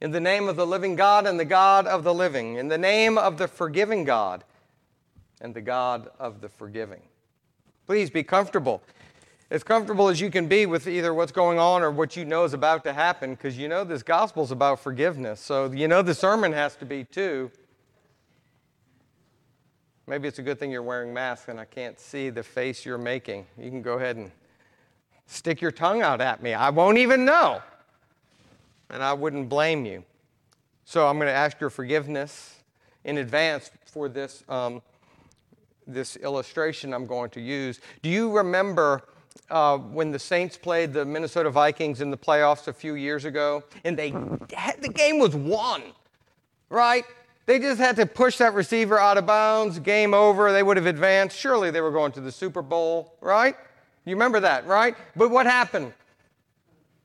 In the name of the living God and the God of the living. In the name of the forgiving God and the God of the forgiving. Please be comfortable. As comfortable as you can be with either what's going on or what you know is about to happen, because you know this gospel is about forgiveness. So you know the sermon has to be too. Maybe it's a good thing you're wearing masks and I can't see the face you're making. You can go ahead and stick your tongue out at me. I won't even know. And I wouldn't blame you. So I'm going to ask your forgiveness in advance for this, um, this illustration I'm going to use. Do you remember uh, when the Saints played the Minnesota Vikings in the playoffs a few years ago? And they the game was won, right? They just had to push that receiver out of bounds, game over, they would have advanced. Surely they were going to the Super Bowl, right? You remember that, right? But what happened?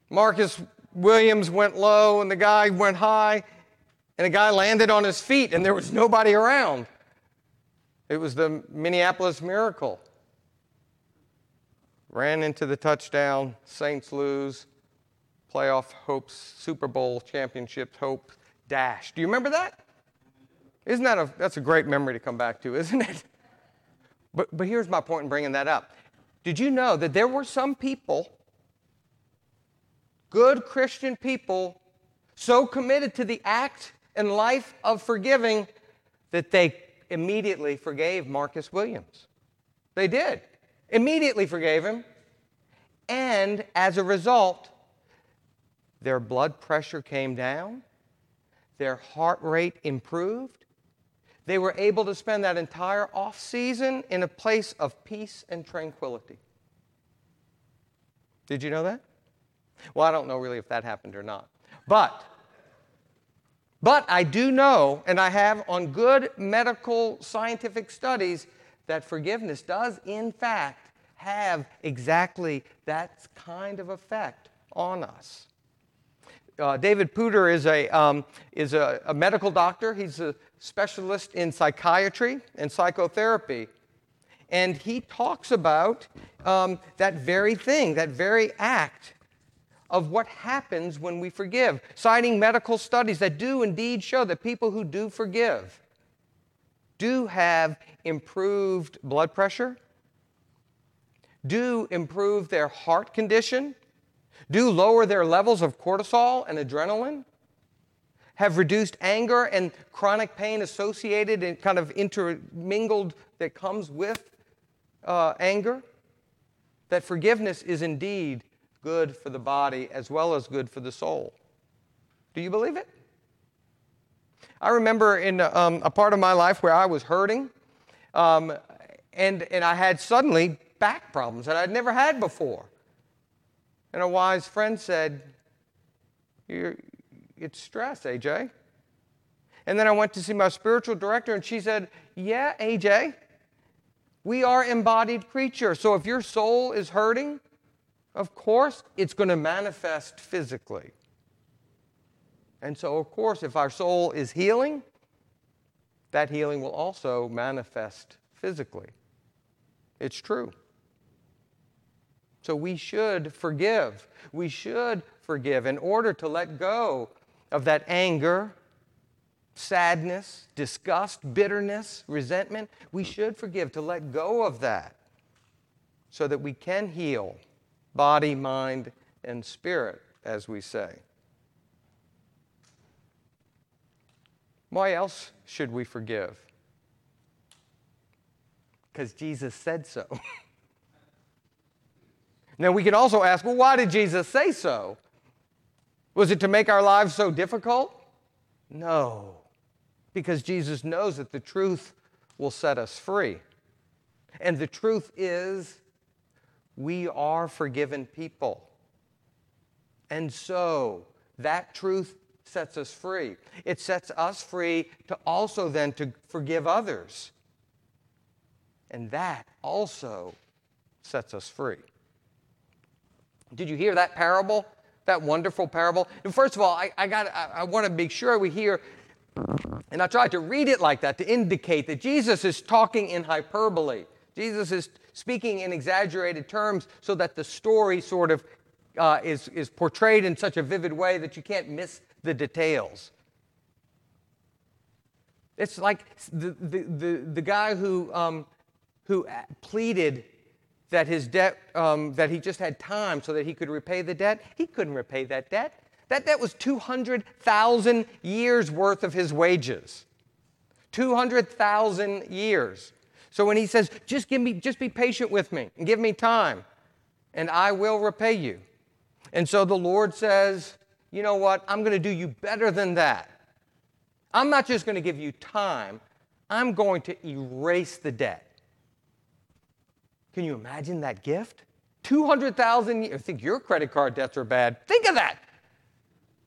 Marcus Williams went low and the guy went high, and the guy landed on his feet, and there was nobody around. It was the Minneapolis miracle. Ran into the touchdown, Saints lose, playoff hopes, Super Bowl championship hope dash. Do you remember that? Isn't that a that's a great memory to come back to, isn't it? But but here's my point in bringing that up. Did you know that there were some people, good Christian people, so committed to the act and life of forgiving that they immediately forgave Marcus Williams? They did. Immediately forgave him. And as a result, their blood pressure came down, their heart rate improved. They were able to spend that entire off season in a place of peace and tranquility. Did you know that? Well, I don't know really if that happened or not. But but I do know, and I have on good medical scientific studies, that forgiveness does, in fact, have exactly that kind of effect on us. Uh, David Puder is, a, um, is a, a medical doctor. He's a specialist in psychiatry and psychotherapy. And he talks about um, that very thing, that very act of what happens when we forgive, citing medical studies that do indeed show that people who do forgive do have improved blood pressure, do improve their heart condition, do lower their levels of cortisol and adrenaline, have reduced anger and chronic pain associated and kind of intermingled that comes with uh, anger. That forgiveness is indeed good for the body as well as good for the soul. Do you believe it? I remember in um, a part of my life where I was hurting, um, and, and I had suddenly back problems that I'd never had before. And a wise friend said, It's stress, AJ. And then I went to see my spiritual director, and she said, Yeah, AJ, we are embodied creatures. So if your soul is hurting, of course, it's going to manifest physically. And so, of course, if our soul is healing, that healing will also manifest physically. It's true. So we should forgive. We should forgive in order to let go of that anger, sadness, disgust, bitterness, resentment. We should forgive to let go of that so that we can heal body, mind, and spirit, as we say. Why else should we forgive? Because Jesus said so. Now, we can also ask, well, why did Jesus say so? Was it to make our lives so difficult? No, because Jesus knows that the truth will set us free. And the truth is, we are forgiven people. And so, that truth sets us free. It sets us free to also then to forgive others. And that also sets us free. Did you hear that parable? That wonderful parable? And first of all, I, I got I, I want to make sure we hear, and I tried to read it like that to indicate that Jesus is talking in hyperbole. Jesus is speaking in exaggerated terms so that the story sort of uh, is, is portrayed in such a vivid way that you can't miss the details. It's like the, the, the, the guy who, um, who pleaded that his debt, um, that he just had time so that he could repay the debt. He couldn't repay that debt. That debt was 200,000 years worth of his wages. 200,000 years. So when he says, just give me, just be patient with me and give me time, and I will repay you. And so the Lord says, you know what? I'm going to do you better than that. I'm not just going to give you time, I'm going to erase the debt. Can you imagine that gift? 200,000 years. Think your credit card debts are bad. Think of that.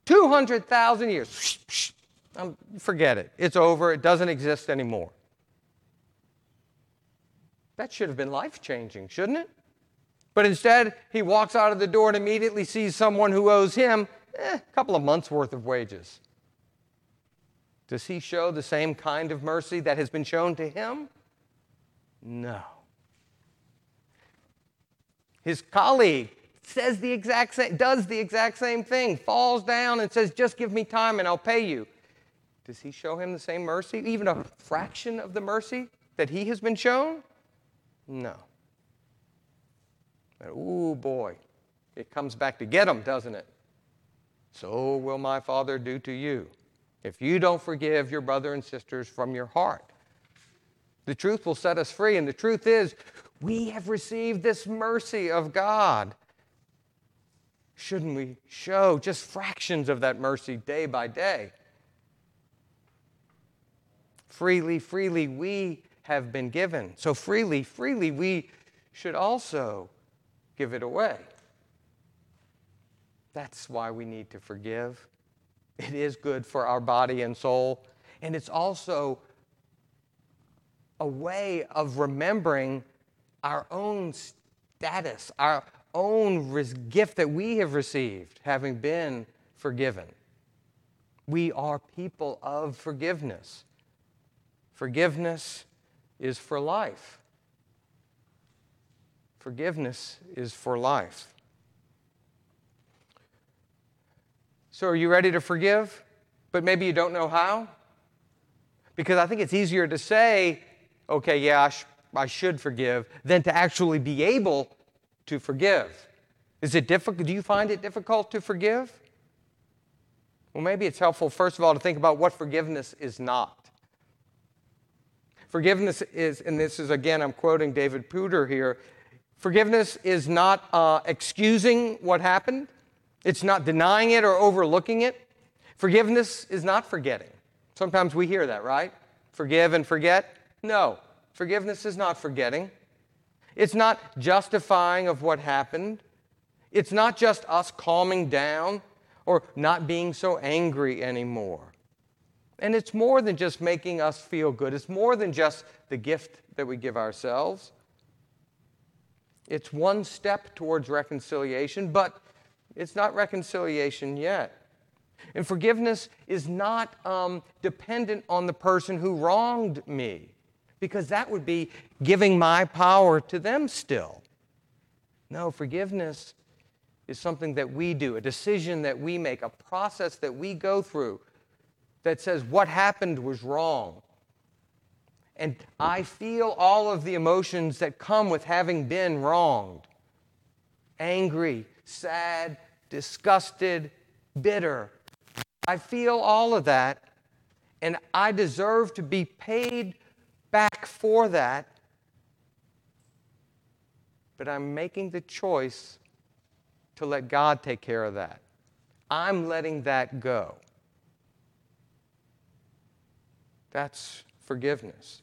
200,000 years. Um, forget it. It's over. It doesn't exist anymore. That should have been life changing, shouldn't it? But instead, he walks out of the door and immediately sees someone who owes him eh, a couple of months' worth of wages. Does he show the same kind of mercy that has been shown to him? No. His colleague says the exact same, does the exact same thing, falls down and says, Just give me time and I'll pay you. Does he show him the same mercy, even a fraction of the mercy that he has been shown? No. But, ooh, boy, it comes back to get him, doesn't it? So will my Father do to you if you don't forgive your brother and sisters from your heart. The truth will set us free, and the truth is, we have received this mercy of God. Shouldn't we show just fractions of that mercy day by day? Freely, freely we have been given. So, freely, freely we should also give it away. That's why we need to forgive. It is good for our body and soul. And it's also a way of remembering our own status, our own gift that we have received, having been forgiven. We are people of forgiveness. Forgiveness is for life. Forgiveness is for life. So, are you ready to forgive, but maybe you don't know how? Because I think it's easier to say, okay, yeah, I, sh- I should forgive, than to actually be able to forgive. Is it difficult? Do you find it difficult to forgive? Well, maybe it's helpful, first of all, to think about what forgiveness is not. Forgiveness is, and this is again, I'm quoting David Puder here forgiveness is not uh, excusing what happened, it's not denying it or overlooking it. Forgiveness is not forgetting. Sometimes we hear that, right? Forgive and forget. No, forgiveness is not forgetting. It's not justifying of what happened. It's not just us calming down or not being so angry anymore. And it's more than just making us feel good, it's more than just the gift that we give ourselves. It's one step towards reconciliation, but it's not reconciliation yet. And forgiveness is not um, dependent on the person who wronged me, because that would be giving my power to them still. No, forgiveness is something that we do, a decision that we make, a process that we go through that says what happened was wrong. And I feel all of the emotions that come with having been wronged angry, sad, disgusted, bitter. I feel all of that, and I deserve to be paid back for that. But I'm making the choice to let God take care of that. I'm letting that go. That's forgiveness.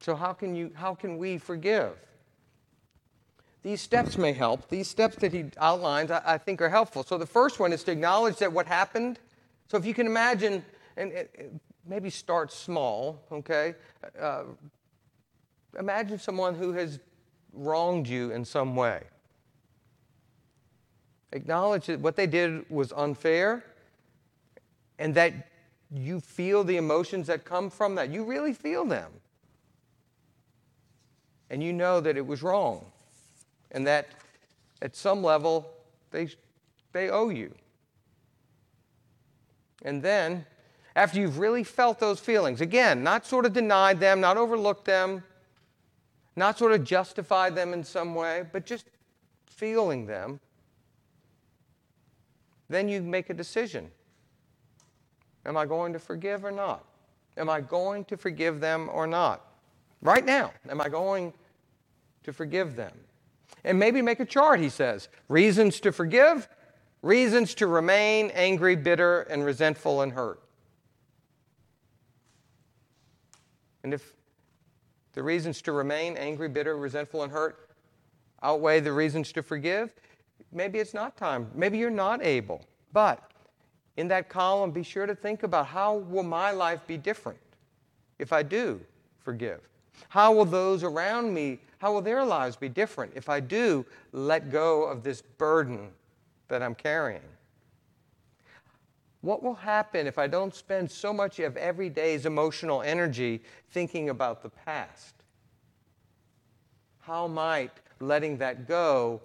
So how can you how can we forgive? These steps may help. These steps that he outlines, I, I, think, are helpful. So the first one is to acknowledge that what happened. So if you can imagine, and, maybe start small, okay? Uh, imagine someone who has wronged you in some way. Acknowledge that what they did was unfair and that you feel the emotions that come from that. You really feel them. And you know that it was wrong and that at some level They, they owe you. And then, after you've really felt those feelings, again, not sort of denied them, not overlooked them, not sort of justified them in some way, but just feeling them, then you make a decision. Am I going to forgive or not? Am I going to forgive them or not? Right now, am I going to forgive them? And maybe make a chart, he says. Reasons to forgive, reasons to remain angry, bitter, and resentful and hurt. And if the reasons to remain angry, bitter, resentful, and hurt outweigh the reasons to forgive, maybe it's not time. Maybe you're not able. But in that column, be sure to think about how will my life be different if I do forgive? How will those around me, how will their lives be different if I do let go of this burden that I'm carrying? What will happen if I don't spend so much of every day's emotional energy thinking about the past? How might letting that go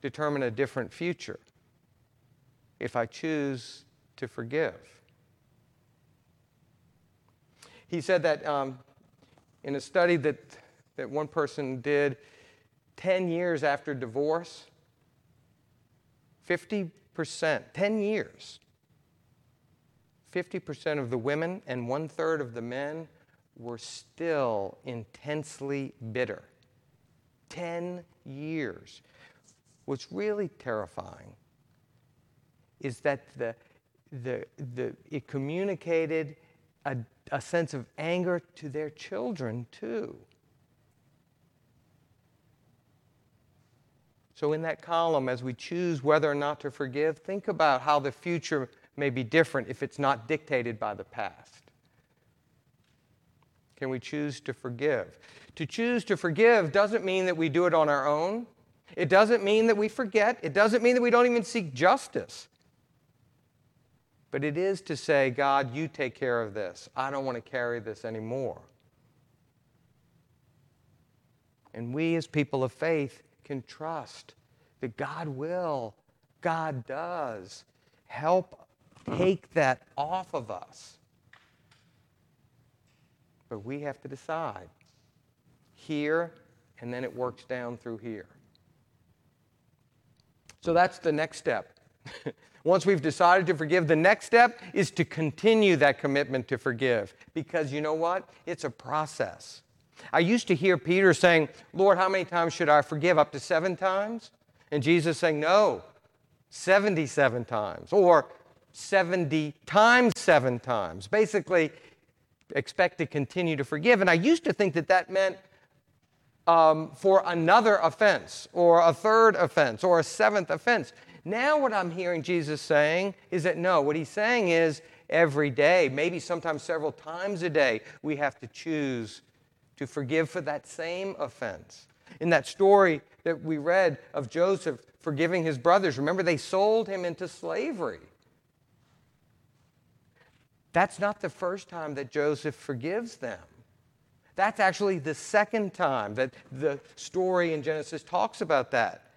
determine a different future if I choose to forgive? He said that um, in a study that, that one person did 10 years after divorce, 50%, 10 years, 50% of the women and one third of the men were still intensely bitter. 10 years. What's really terrifying is that the, the, the, it communicated a, a sense of anger to their children, too. So, in that column, as we choose whether or not to forgive, think about how the future may be different if it's not dictated by the past. Can we choose to forgive? To choose to forgive doesn't mean that we do it on our own. It doesn't mean that we forget. It doesn't mean that we don't even seek justice. But it is to say, God, you take care of this. I don't want to carry this anymore. And we, as people of faith, can trust that God will, God does help take that off of us. But we have to decide here, and then it works down through here. So that's the next step. Once we've decided to forgive, the next step is to continue that commitment to forgive. Because you know what? It's a process. I used to hear Peter saying, Lord, how many times should I forgive? Up to seven times? And Jesus saying, No, 77 times. Or 70 times seven times. Basically, expect to continue to forgive. And I used to think that that meant um, for another offense, or a third offense, or a seventh offense. Now, what I'm hearing Jesus saying is that no, what he's saying is every day, maybe sometimes several times a day, we have to choose to forgive for that same offense. In that story that we read of Joseph forgiving his brothers, remember they sold him into slavery. That's not the first time that Joseph forgives them. That's actually the second time that the story in Genesis talks about that.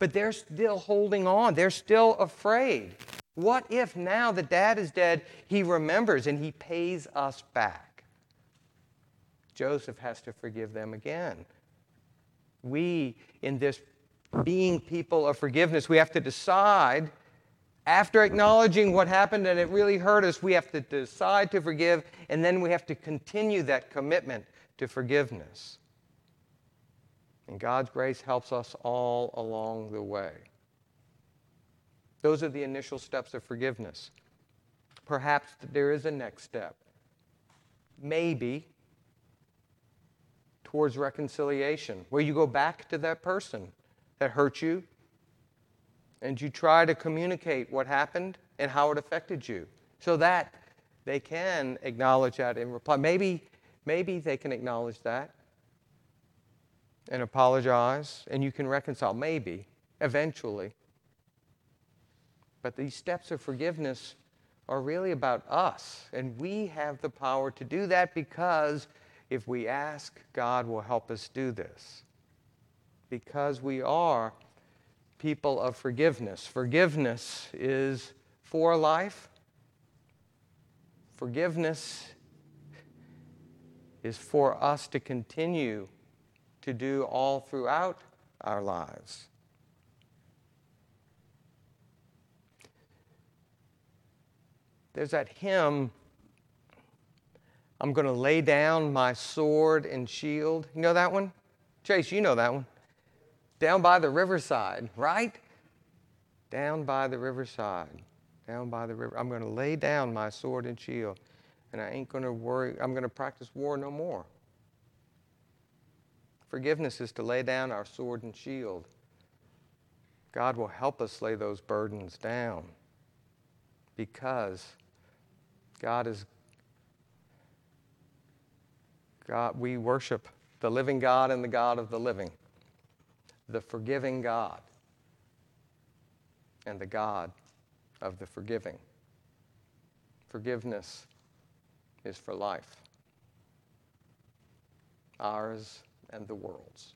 But they're still holding on, they're still afraid. What if now that dad is dead, he remembers and he pays us back? Joseph has to forgive them again. We, in this being people of forgiveness, we have to decide after acknowledging what happened and it really hurt us, we have to decide to forgive, and then we have to continue that commitment to forgiveness. And God's grace helps us all along the way. Those are the initial steps of forgiveness. Perhaps there is a next step. Maybe towards reconciliation, where you go back to that person that hurt you, and you try to communicate what happened and how it affected you so that they can acknowledge that and reply. Maybe, maybe they can acknowledge that and apologize and you can reconcile. Maybe, eventually. But these steps of forgiveness are really about us. And we have the power to do that because if we ask, God will help us do this. Because we are people of forgiveness. Forgiveness is for life. Forgiveness is for us to continue to do all throughout our lives. There's that hymn, I'm going to lay down my sword and shield. You know that one? Chase, you know that one. Down by the riverside, right? Down by the riverside. Down by the river. I'm going to lay down my sword and shield, and I ain't going to worry. I'm going to practice war no more. Forgiveness is to lay down our sword and shield. God will help us lay those burdens down because God is God we worship the living God and the God of the living, the forgiving God and the God of the forgiving. Forgiveness is for life, ours and the world's.